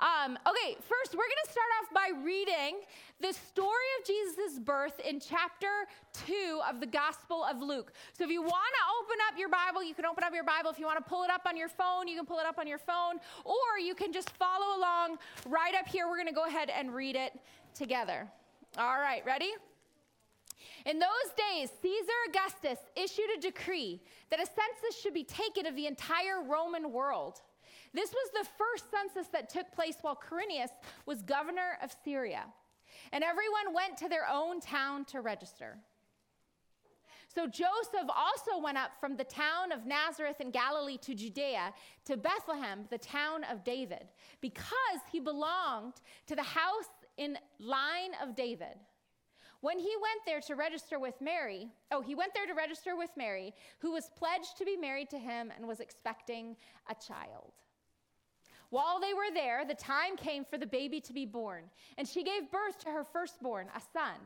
Um, okay, first, we're going to start off by reading the story of Jesus' birth in chapter 2 of the Gospel of Luke. So if you want to open up your Bible, you can open up your Bible. If you want to pull it up on your phone, you can pull it up on your phone, or you can just follow along right up here. We're going to go ahead and read it together. All right, ready? In those days, Caesar Augustus issued a decree that a census should be taken of the entire Roman world. This was the first census that took place while Quirinius was governor of Syria. And everyone went to their own town to register. So Joseph also went up from the town of Nazareth in Galilee to Judea, to Bethlehem, the town of David, because he belonged to the house in line of David. When he went there to register with Mary, oh, he went there to register with Mary, who was pledged to be married to him and was expecting a child. While they were there, the time came for the baby to be born, and she gave birth to her firstborn, a son.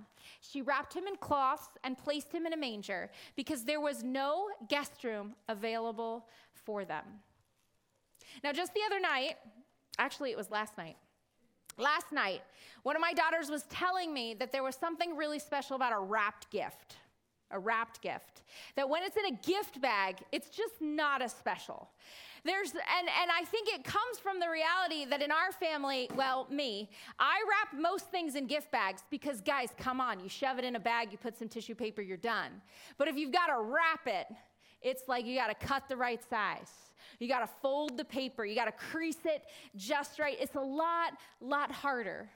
She wrapped him in cloths and placed him in a manger because there was no guest room available for them. Now, just the other night, actually, it was last night, Last night, one of my daughters was telling me that there was something really special about a wrapped gift. A wrapped gift. That when it's in a gift bag, it's just not as special. There's, and, and I think it comes from the reality that in our family, well, me, I wrap most things in gift bags because, guys, come on, you shove it in a bag, you put some tissue paper, you're done. But if you've got to wrap it, it's like you got to cut the right size. You got to fold the paper. You got to crease it just right. It's a lot, lot harder.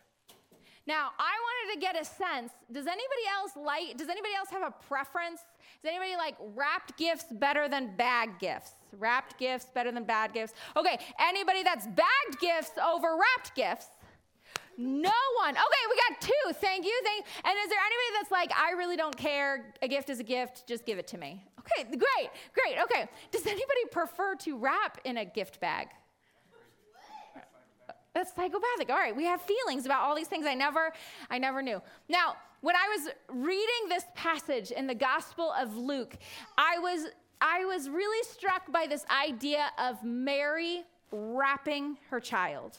Now, I wanted to get a sense does anybody else like, does anybody else have a preference? Does anybody like wrapped gifts better than bag gifts? Wrapped gifts better than bad gifts? Okay, anybody that's bagged gifts over wrapped gifts? No one. Okay, we got two. Thank you. Thank. And is there anybody that's like, I really don't care. A gift is a gift. Just give it to me. Okay, great, great. Okay. Does anybody prefer to wrap in a gift bag? That's psychopathic. All right, we have feelings about all these things I never, I never knew. Now, when I was reading this passage in the Gospel of Luke, I was, I was really struck by this idea of Mary wrapping her child.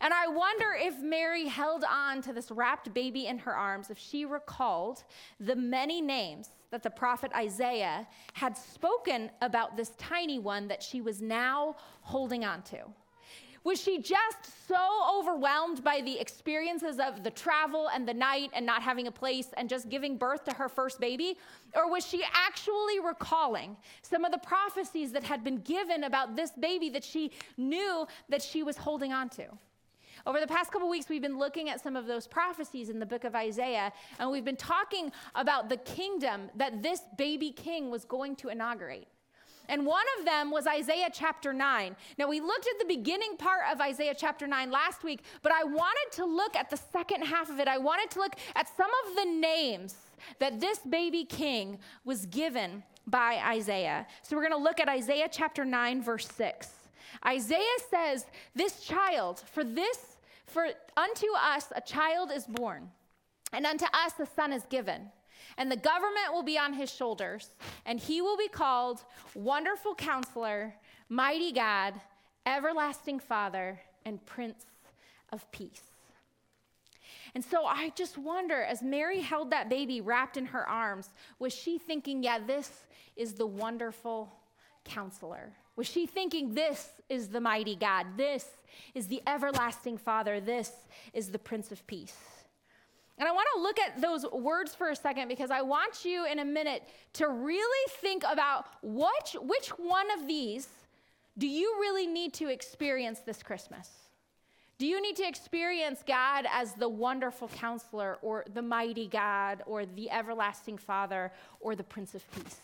And I wonder if Mary held on to this wrapped baby in her arms, if she recalled the many names that the prophet Isaiah had spoken about this tiny one that she was now holding on to. Was she just so overwhelmed by the experiences of the travel and the night and not having a place and just giving birth to her first baby? Or was she actually recalling some of the prophecies that had been given about this baby that she knew that she was holding on to? Over the past couple weeks, we've been looking at some of those prophecies in the book of Isaiah, and we've been talking about the kingdom that this baby king was going to inaugurate. And one of them was Isaiah chapter 9. Now, we looked at the beginning part of Isaiah chapter 9 last week, but I wanted to look at the second half of it. I wanted to look at some of the names that this baby king was given by Isaiah. So, we're going to look at Isaiah chapter 9, verse 6. Isaiah says, This child, for this for unto us a child is born, and unto us a son is given. And the government will be on his shoulders, and he will be called Wonderful Counselor, Mighty God, Everlasting Father, and Prince of Peace. And so I just wonder, as Mary held that baby wrapped in her arms, was she thinking, yeah, this is the wonderful counselor? Was she thinking, this is the mighty God? This is the everlasting Father. This is the Prince of Peace. And I want to look at those words for a second because I want you in a minute to really think about which, which one of these do you really need to experience this Christmas? Do you need to experience God as the wonderful counselor or the mighty God or the everlasting Father or the Prince of Peace?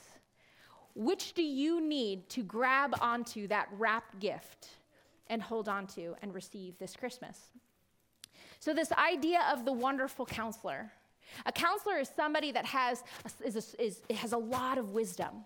Which do you need to grab onto that wrapped gift and hold on to and receive this Christmas? So, this idea of the wonderful counselor. A counselor is somebody that has, is, a, is has a lot of wisdom.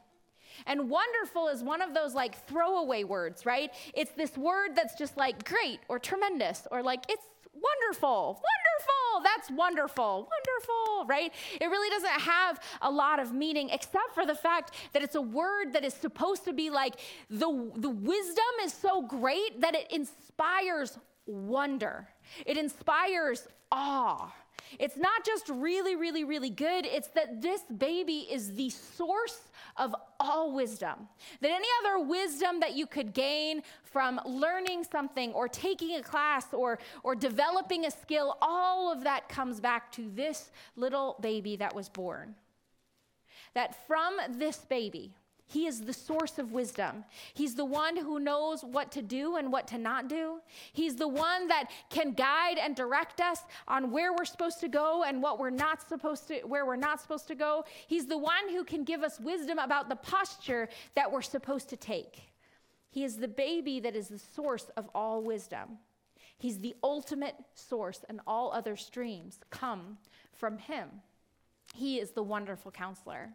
And wonderful is one of those like throwaway words, right? It's this word that's just like great or tremendous or like it's wonderful, wonderful, that's wonderful, wonderful, right? It really doesn't have a lot of meaning except for the fact that it's a word that is supposed to be like the, the wisdom is so great that it inspires wonder, it inspires awe. It's not just really, really, really good, it's that this baby is the source of all wisdom. That any other wisdom that you could gain from learning something or taking a class or, or developing a skill, all of that comes back to this little baby that was born. That from this baby, he is the source of wisdom. He's the one who knows what to do and what to not do. He's the one that can guide and direct us on where we're supposed to go and what we're not supposed to where we're not supposed to go. He's the one who can give us wisdom about the posture that we're supposed to take. He is the baby that is the source of all wisdom. He's the ultimate source and all other streams come from him. He is the wonderful counselor.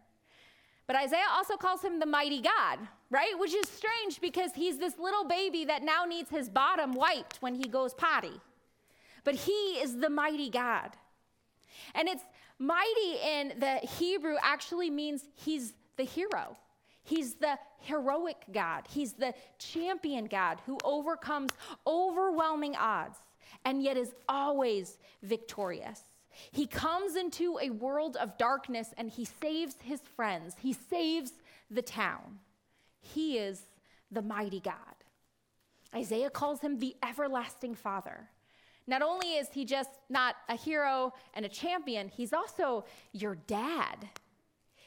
But Isaiah also calls him the mighty God, right? Which is strange because he's this little baby that now needs his bottom wiped when he goes potty. But he is the mighty God. And it's mighty in the Hebrew actually means he's the hero. He's the heroic God. He's the champion God who overcomes overwhelming odds and yet is always victorious. He comes into a world of darkness and he saves his friends. He saves the town. He is the mighty God. Isaiah calls him the everlasting Father. Not only is he just not a hero and a champion, he's also your dad.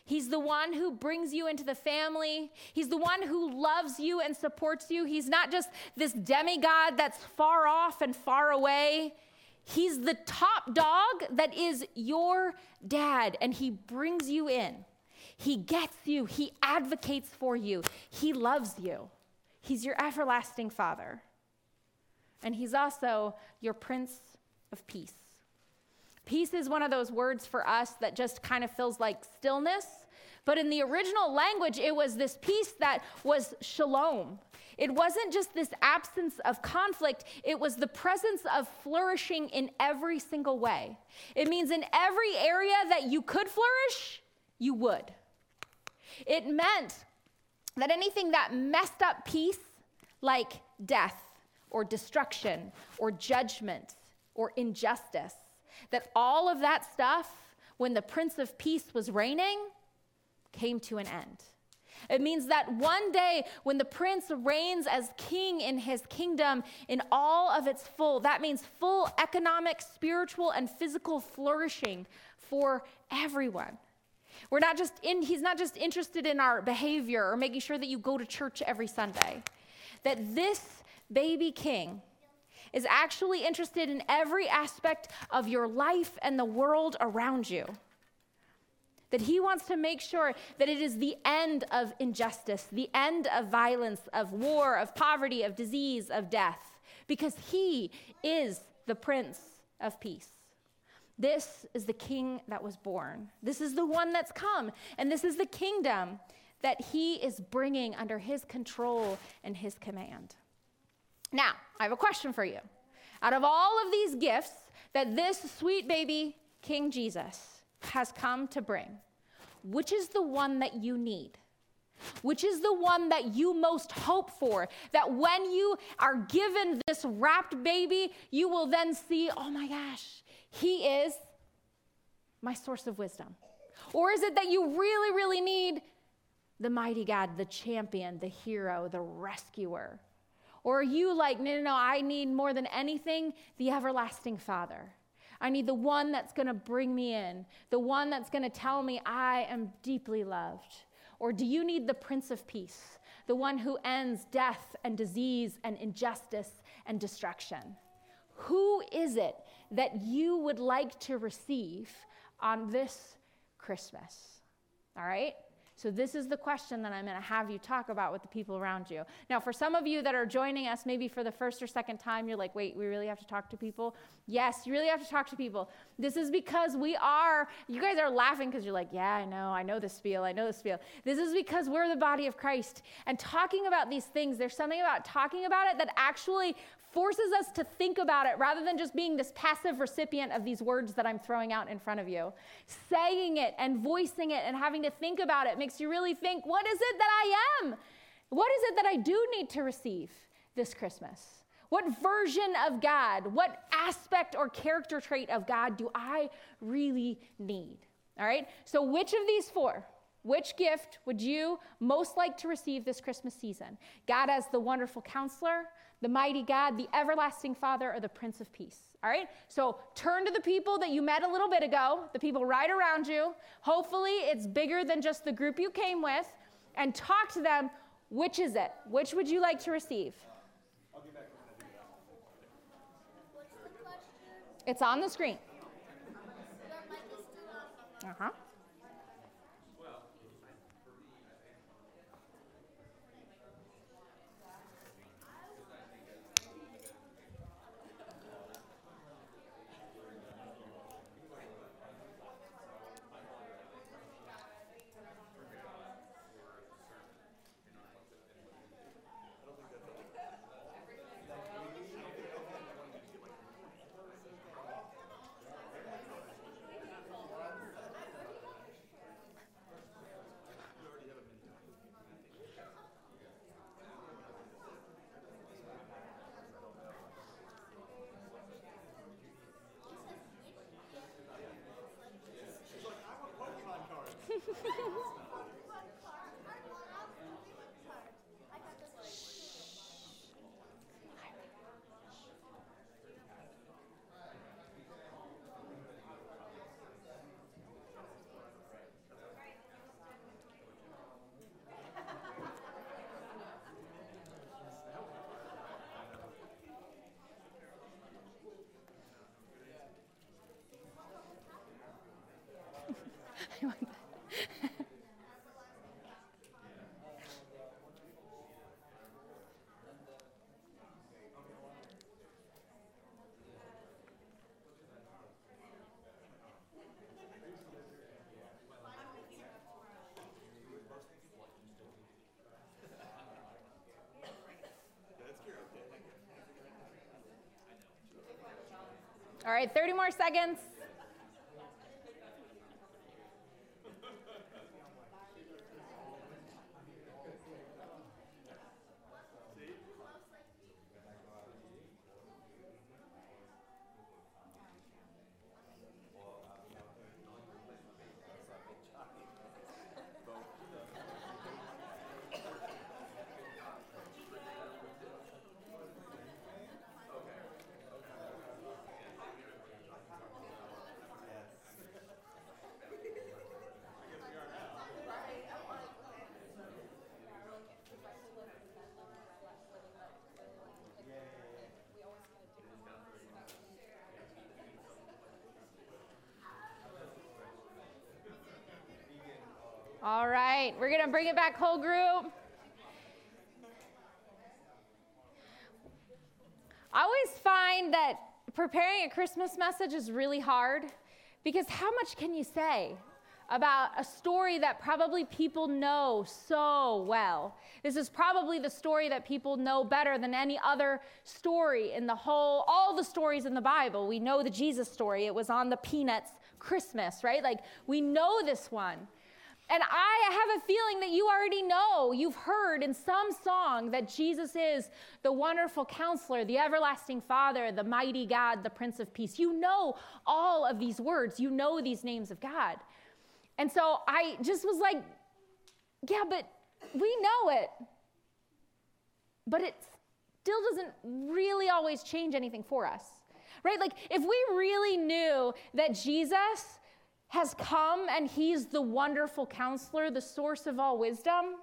He's the one who brings you into the family. He's the one who loves you and supports you. He's not just this demigod that's far off and far away. He's the top dog that is your dad, and he brings you in. He gets you, he advocates for you, he loves you. He's your everlasting father. And he's also your prince of peace. Peace is one of those words for us that just kind of feels like stillness. But in the original language, it was this peace that was shalom. It wasn't just this absence of conflict, it was the presence of flourishing in every single way. It means in every area that you could flourish, you would. It meant that anything that messed up peace, like death or destruction or judgment or injustice, that all of that stuff, when the Prince of Peace was reigning, came to an end. It means that one day when the prince reigns as king in his kingdom in all of its full, that means full economic, spiritual, and physical flourishing for everyone. We're not just in, he's not just interested in our behavior or making sure that you go to church every Sunday. That this baby king is actually interested in every aspect of your life and the world around you that he wants to make sure that it is the end of injustice, the end of violence, of war, of poverty, of disease, of death, because he is the Prince of Peace. This is the king that was born. This is the one that's come. And this is the kingdom that he is bringing under his control and his command. Now, I have a question for you. Out of all of these gifts that this sweet baby King Jesus has come to bring? Which is the one that you need? Which is the one that you most hope for? That when you are given this wrapped baby, you will then see, oh my gosh, he is my source of wisdom. Or is it that you really, really need the mighty God, the champion, the hero, the rescuer? Or are you like, no, no, no, I need more than anything the everlasting Father? I need the one that's going to bring me in, the one that's going to tell me I am deeply loved. Or do you need the Prince of Peace, the one who ends death and disease and injustice and destruction? Who is it that you would like to receive on this Christmas? All right? So, this is the question that I'm going to have you talk about with the people around you. Now, for some of you that are joining us, maybe for the first or second time, you're like, wait, we really have to talk to people? Yes, you really have to talk to people. This is because we are, you guys are laughing because you're like, yeah, I know, I know this spiel, I know this spiel. This is because we're the body of Christ. And talking about these things, there's something about talking about it that actually forces us to think about it rather than just being this passive recipient of these words that I'm throwing out in front of you. Saying it and voicing it and having to think about it makes you really think what is it that I am? What is it that I do need to receive this Christmas? What version of God, what aspect or character trait of God do I really need? All right? So, which of these four, which gift would you most like to receive this Christmas season? God as the wonderful counselor, the mighty God, the everlasting Father, or the Prince of Peace? All right? So turn to the people that you met a little bit ago, the people right around you. Hopefully, it's bigger than just the group you came with, and talk to them. Which is it? Which would you like to receive? It's on the screen. Uh huh. All right, 30 more seconds. All right, we're going to bring it back, whole group. I always find that preparing a Christmas message is really hard because how much can you say about a story that probably people know so well? This is probably the story that people know better than any other story in the whole, all the stories in the Bible. We know the Jesus story, it was on the Peanuts Christmas, right? Like, we know this one. And I have a feeling that you already know, you've heard in some song that Jesus is the wonderful counselor, the everlasting Father, the mighty God, the Prince of Peace. You know all of these words, you know these names of God. And so I just was like, yeah, but we know it. But it still doesn't really always change anything for us, right? Like, if we really knew that Jesus has come and he's the wonderful counselor, the source of all wisdom,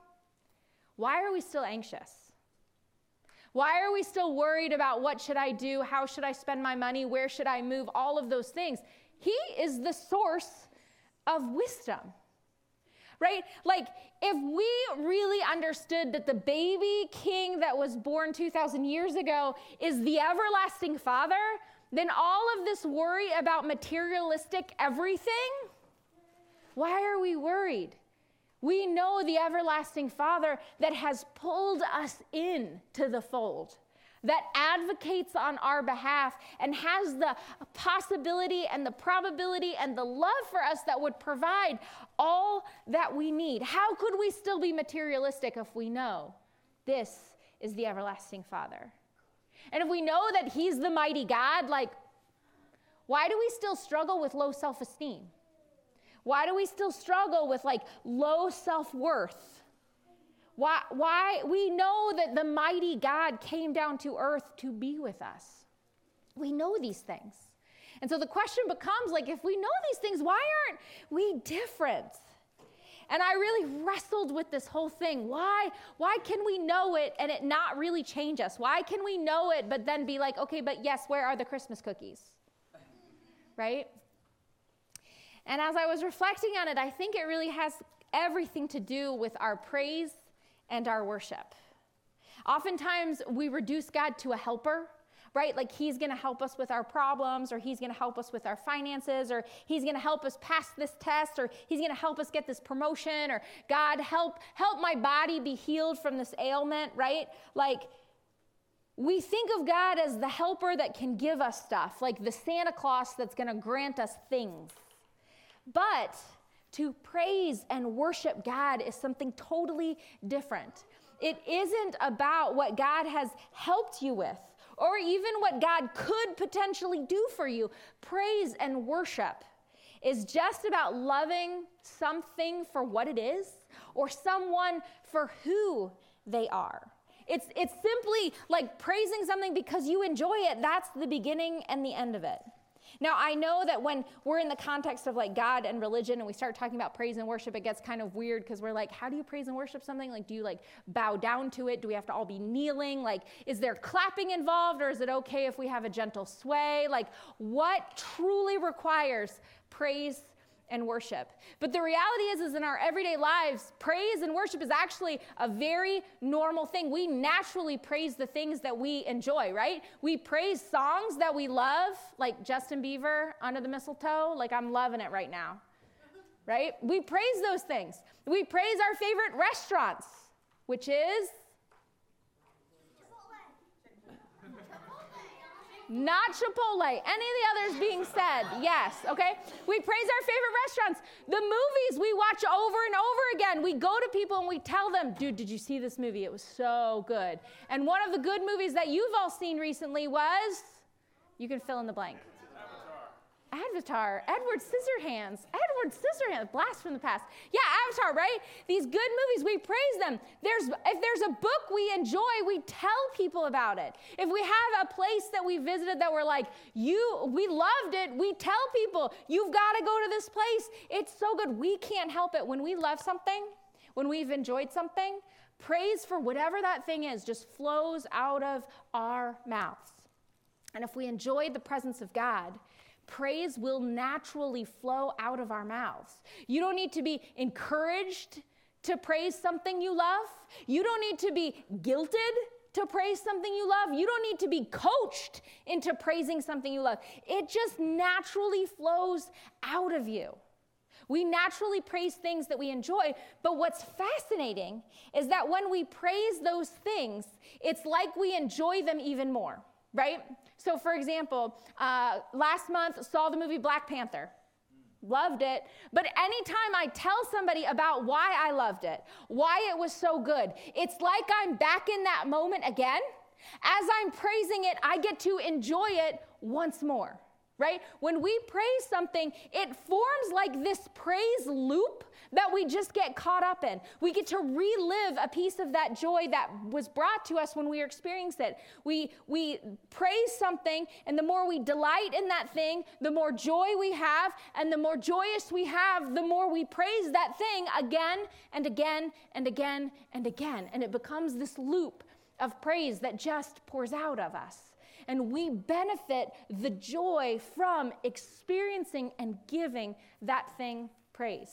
why are we still anxious? Why are we still worried about what should I do? How should I spend my money? Where should I move? All of those things. He is the source of wisdom. Right? Like, if we really understood that the baby king that was born 2,000 years ago is the everlasting father, then all of this worry about materialistic everything, why are we worried? We know the everlasting Father that has pulled us in to the fold, that advocates on our behalf and has the possibility and the probability and the love for us that would provide all that we need. How could we still be materialistic if we know this is the everlasting Father? And if we know that He's the mighty God, like, why do we still struggle with low self esteem? Why do we still struggle with like low self worth? Why, why we know that the mighty God came down to earth to be with us. We know these things. And so the question becomes like, if we know these things, why aren't we different? And I really wrestled with this whole thing. Why, why can we know it and it not really change us? Why can we know it but then be like, okay, but yes, where are the Christmas cookies? Right? And as I was reflecting on it, I think it really has everything to do with our praise and our worship. Oftentimes, we reduce God to a helper, right? Like he's going to help us with our problems, or he's going to help us with our finances, or he's going to help us pass this test, or he's going to help us get this promotion, or God help help my body be healed from this ailment, right? Like we think of God as the helper that can give us stuff, like the Santa Claus that's going to grant us things. But to praise and worship God is something totally different. It isn't about what God has helped you with or even what God could potentially do for you. Praise and worship is just about loving something for what it is or someone for who they are. It's, it's simply like praising something because you enjoy it. That's the beginning and the end of it. Now, I know that when we're in the context of like God and religion and we start talking about praise and worship, it gets kind of weird because we're like, how do you praise and worship something? Like, do you like bow down to it? Do we have to all be kneeling? Like, is there clapping involved or is it okay if we have a gentle sway? Like, what truly requires praise and worship. But the reality is is in our everyday lives, praise and worship is actually a very normal thing. We naturally praise the things that we enjoy, right? We praise songs that we love, like Justin Bieber under the mistletoe, like I'm loving it right now. Right? We praise those things. We praise our favorite restaurants, which is not Chipotle. Any of the others being said, yes, okay? We praise our favorite restaurants. The movies we watch over and over again. We go to people and we tell them, dude, did you see this movie? It was so good. And one of the good movies that you've all seen recently was, you can fill in the blank. Avatar, Edward Scissorhands, Edward Scissorhands, blast from the past. Yeah, Avatar, right? These good movies, we praise them. There's if there's a book we enjoy, we tell people about it. If we have a place that we visited that we're like, you, we loved it, we tell people, you've got to go to this place. It's so good. We can't help it when we love something, when we've enjoyed something. Praise for whatever that thing is just flows out of our mouths. And if we enjoy the presence of God, praise will naturally flow out of our mouths. You don't need to be encouraged to praise something you love. You don't need to be guilted to praise something you love. You don't need to be coached into praising something you love. It just naturally flows out of you. We naturally praise things that we enjoy, but what's fascinating is that when we praise those things, it's like we enjoy them even more, right? So, for example, uh, last month saw the movie Black Panther. Loved it. But anytime I tell somebody about why I loved it, why it was so good, it's like I'm back in that moment again. As I'm praising it, I get to enjoy it once more right? When we praise something, it forms like this praise loop that we just get caught up in. We get to relive a piece of that joy that was brought to us when we experienced it. We, we praise something, and the more we delight in that thing, the more joy we have, and the more joyous we have, the more we praise that thing again and again and again and again. And it becomes this loop of praise that just pours out of us and we benefit the joy from experiencing and giving that thing praise.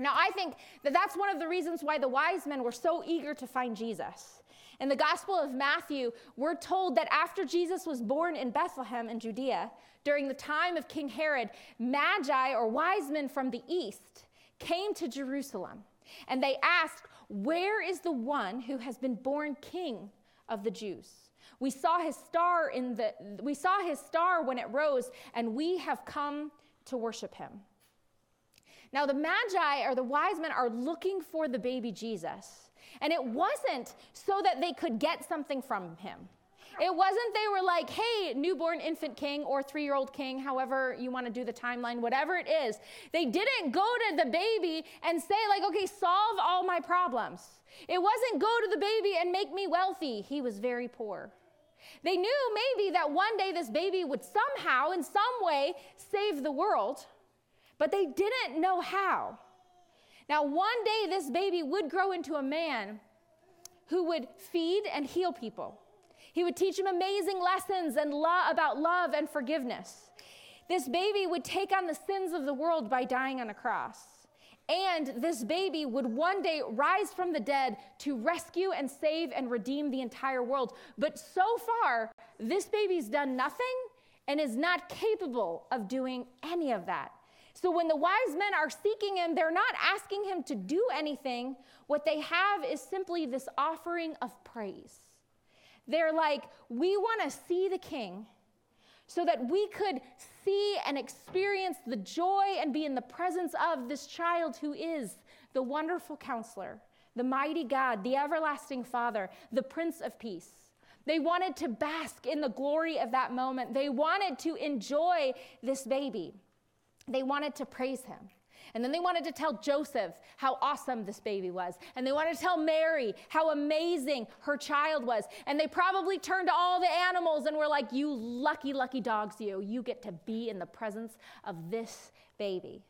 Now, I think that that's one of the reasons why the wise men were so eager to find Jesus. In the Gospel of Matthew, we're told that after Jesus was born in Bethlehem in Judea, during the time of King Herod, magi or wise men from the east came to Jerusalem and they asked, Where is the one who has been born king of the Jews? We saw his star in the we saw his star when it rose and we have come to worship him. Now the magi or the wise men are looking for the baby Jesus. And it wasn't so that they could get something from him. It wasn't they were like, hey, newborn infant king or three year old king, however you want to do the timeline, whatever it is. They didn't go to the baby and say, like, okay, solve all my problems. It wasn't go to the baby and make me wealthy. He was very poor. They knew maybe that one day this baby would somehow, in some way, save the world, but they didn't know how. Now, one day this baby would grow into a man who would feed and heal people. He would teach him amazing lessons and law about love and forgiveness. This baby would take on the sins of the world by dying on a cross. And this baby would one day rise from the dead to rescue and save and redeem the entire world. But so far, this baby's done nothing and is not capable of doing any of that. So when the wise men are seeking him, they're not asking him to do anything. What they have is simply this offering of praise. They're like, we want to see the king so that we could see and experience the joy and be in the presence of this child who is the wonderful counselor, the mighty God, the everlasting Father, the Prince of Peace. They wanted to bask in the glory of that moment. They wanted to enjoy this baby. They wanted to praise him. And then they wanted to tell Joseph how awesome this baby was. And they wanted to tell Mary how amazing her child was. And they probably turned to all the animals and were like, You lucky, lucky dogs, you. You get to be in the presence of this baby.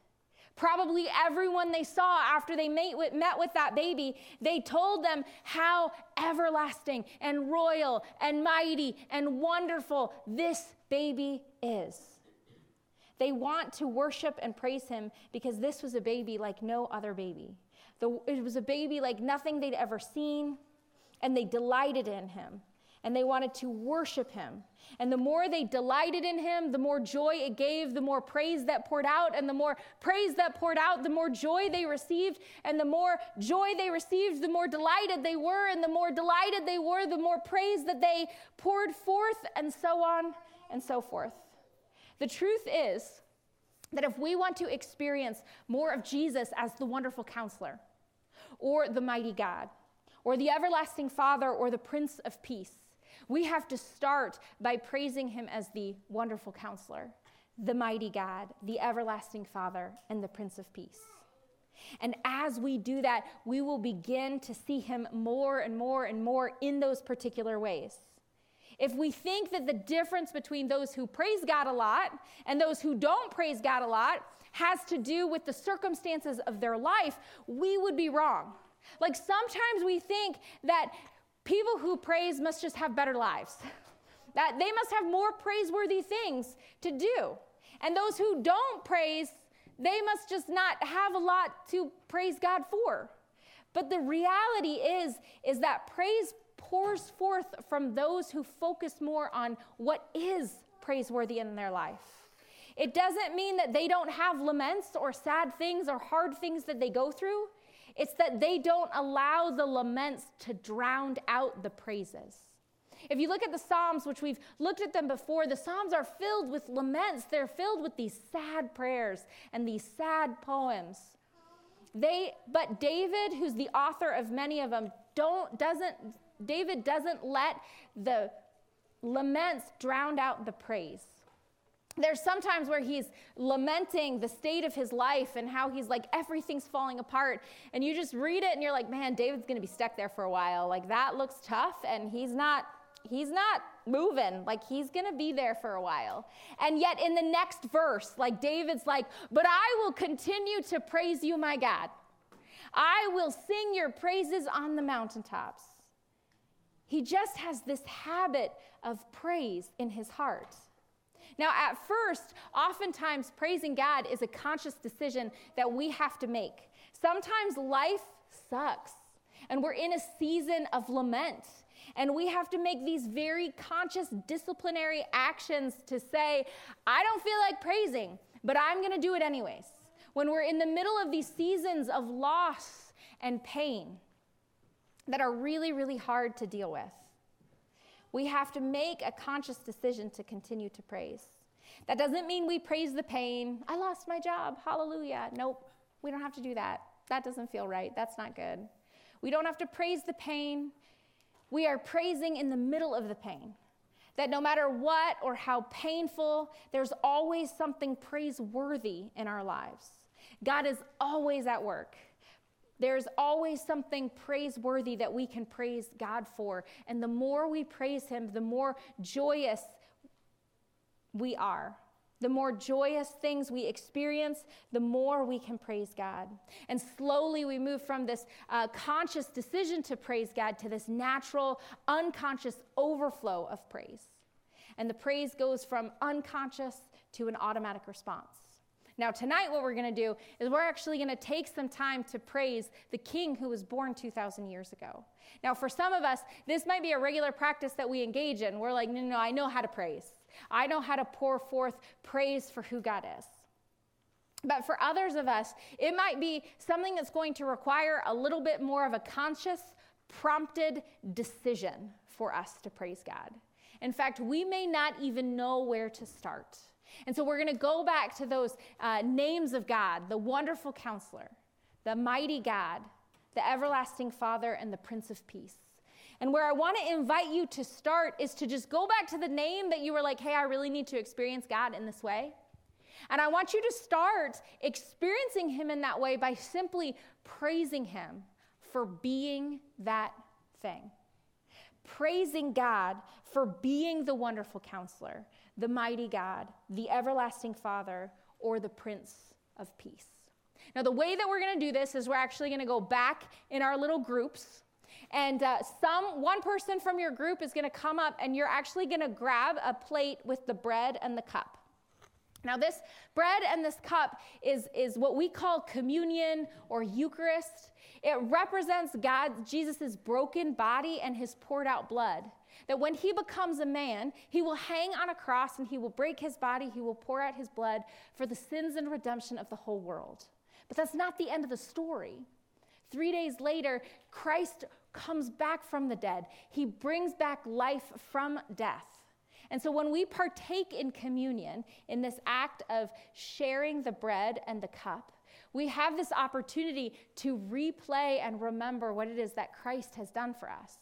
Probably everyone they saw after they met with, met with that baby, they told them how everlasting and royal and mighty and wonderful this baby is. They want to worship and praise him because this was a baby like no other baby. The, it was a baby like nothing they'd ever seen, and they delighted in him and they wanted to worship him. And the more they delighted in him, the more joy it gave, the more praise that poured out, and the more praise that poured out, the more joy they received, and the more joy they received, the more delighted they were, and the more delighted they were, the more praise that they poured forth, and so on and so forth. The truth is that if we want to experience more of Jesus as the wonderful counselor, or the mighty God, or the everlasting Father, or the Prince of Peace, we have to start by praising him as the wonderful counselor, the mighty God, the everlasting Father, and the Prince of Peace. And as we do that, we will begin to see him more and more and more in those particular ways. If we think that the difference between those who praise God a lot and those who don't praise God a lot has to do with the circumstances of their life, we would be wrong. Like sometimes we think that people who praise must just have better lives, that they must have more praiseworthy things to do. And those who don't praise, they must just not have a lot to praise God for. But the reality is is that praise pours forth from those who focus more on what is praiseworthy in their life. It doesn't mean that they don't have laments or sad things or hard things that they go through. It's that they don't allow the laments to drown out the praises. If you look at the Psalms, which we've looked at them before, the Psalms are filled with laments. They're filled with these sad prayers and these sad poems. They, but David, who's the author of many of them, don't, doesn't David doesn't let the laments drown out the praise. There's sometimes where he's lamenting the state of his life and how he's like, everything's falling apart. And you just read it and you're like, man, David's going to be stuck there for a while. Like, that looks tough. And he's not, he's not moving. Like, he's going to be there for a while. And yet, in the next verse, like, David's like, but I will continue to praise you, my God. I will sing your praises on the mountaintops. He just has this habit of praise in his heart. Now, at first, oftentimes praising God is a conscious decision that we have to make. Sometimes life sucks, and we're in a season of lament. And we have to make these very conscious disciplinary actions to say, I don't feel like praising, but I'm going to do it anyways. When we're in the middle of these seasons of loss and pain, that are really, really hard to deal with. We have to make a conscious decision to continue to praise. That doesn't mean we praise the pain. I lost my job. Hallelujah. Nope. We don't have to do that. That doesn't feel right. That's not good. We don't have to praise the pain. We are praising in the middle of the pain. That no matter what or how painful, there's always something praiseworthy in our lives. God is always at work. There's always something praiseworthy that we can praise God for. And the more we praise Him, the more joyous we are. The more joyous things we experience, the more we can praise God. And slowly we move from this uh, conscious decision to praise God to this natural, unconscious overflow of praise. And the praise goes from unconscious to an automatic response. Now, tonight, what we're going to do is we're actually going to take some time to praise the king who was born 2,000 years ago. Now, for some of us, this might be a regular practice that we engage in. We're like, no, no, no I know how to praise. I know how to pour forth praise for who God is. But for others of us, it might be something that's going to require a little bit more of a conscious, prompted decision for us to praise God. In fact, we may not even know where to start. And so we're going to go back to those uh, names of God the wonderful counselor, the mighty God, the everlasting Father, and the Prince of Peace. And where I want to invite you to start is to just go back to the name that you were like, hey, I really need to experience God in this way. And I want you to start experiencing Him in that way by simply praising Him for being that thing. Praising God for being the wonderful counselor, the mighty God, the everlasting Father, or the Prince of Peace. Now, the way that we're going to do this is we're actually going to go back in our little groups and uh, some one person from your group is going to come up and you're actually going to grab a plate with the bread and the cup. Now this bread and this cup is, is what we call communion or eucharist. It represents god jesus' broken body and his poured out blood that when he becomes a man he will hang on a cross and he will break his body he will pour out his blood for the sins and redemption of the whole world but that's not the end of the story Three days later, Christ comes back from the dead. He brings back life from death. And so when we partake in communion, in this act of sharing the bread and the cup, we have this opportunity to replay and remember what it is that Christ has done for us.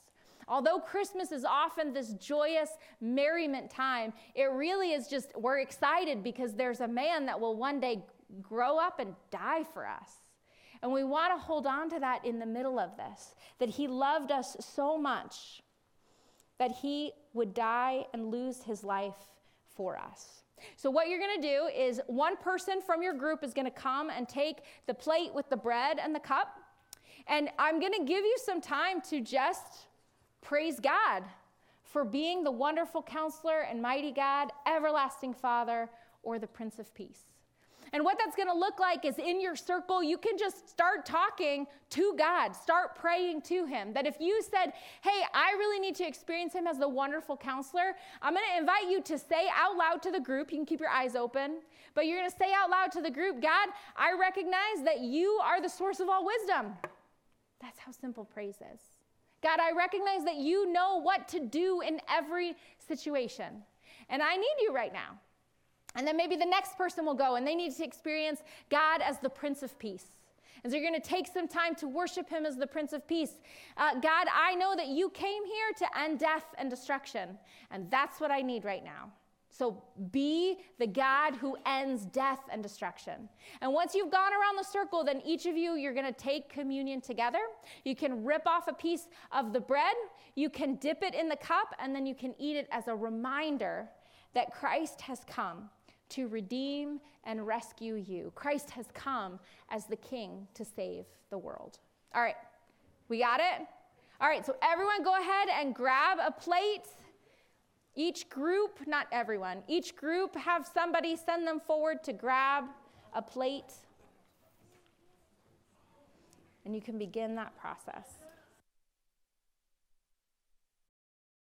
Although Christmas is often this joyous merriment time, it really is just, we're excited because there's a man that will one day grow up and die for us. And we want to hold on to that in the middle of this that He loved us so much that He would die and lose His life for us. So, what you're going to do is one person from your group is going to come and take the plate with the bread and the cup. And I'm going to give you some time to just praise God for being the wonderful counselor and mighty God, everlasting Father, or the Prince of Peace. And what that's going to look like is in your circle, you can just start talking to God, start praying to Him. That if you said, Hey, I really need to experience Him as the wonderful counselor, I'm going to invite you to say out loud to the group. You can keep your eyes open, but you're going to say out loud to the group, God, I recognize that you are the source of all wisdom. That's how simple praise is. God, I recognize that you know what to do in every situation. And I need you right now. And then maybe the next person will go and they need to experience God as the Prince of Peace. And so you're going to take some time to worship him as the Prince of Peace. Uh, God, I know that you came here to end death and destruction, and that's what I need right now. So be the God who ends death and destruction. And once you've gone around the circle, then each of you, you're going to take communion together. You can rip off a piece of the bread, you can dip it in the cup, and then you can eat it as a reminder that Christ has come to redeem and rescue you. Christ has come as the king to save the world. All right, we got it? All right, so everyone go ahead and grab a plate. Each group, not everyone, each group have somebody send them forward to grab a plate. And you can begin that process.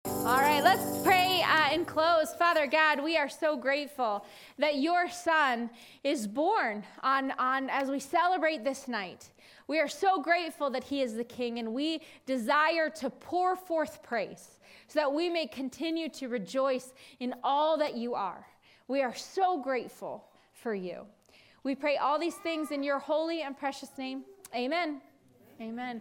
All right, let's pray uh, and close. Father God, we are so grateful that your son is born on, on as we celebrate this night. We are so grateful that he is the king, and we desire to pour forth praise so that we may continue to rejoice in all that you are. We are so grateful for you. We pray all these things in your holy and precious name. Amen. Amen.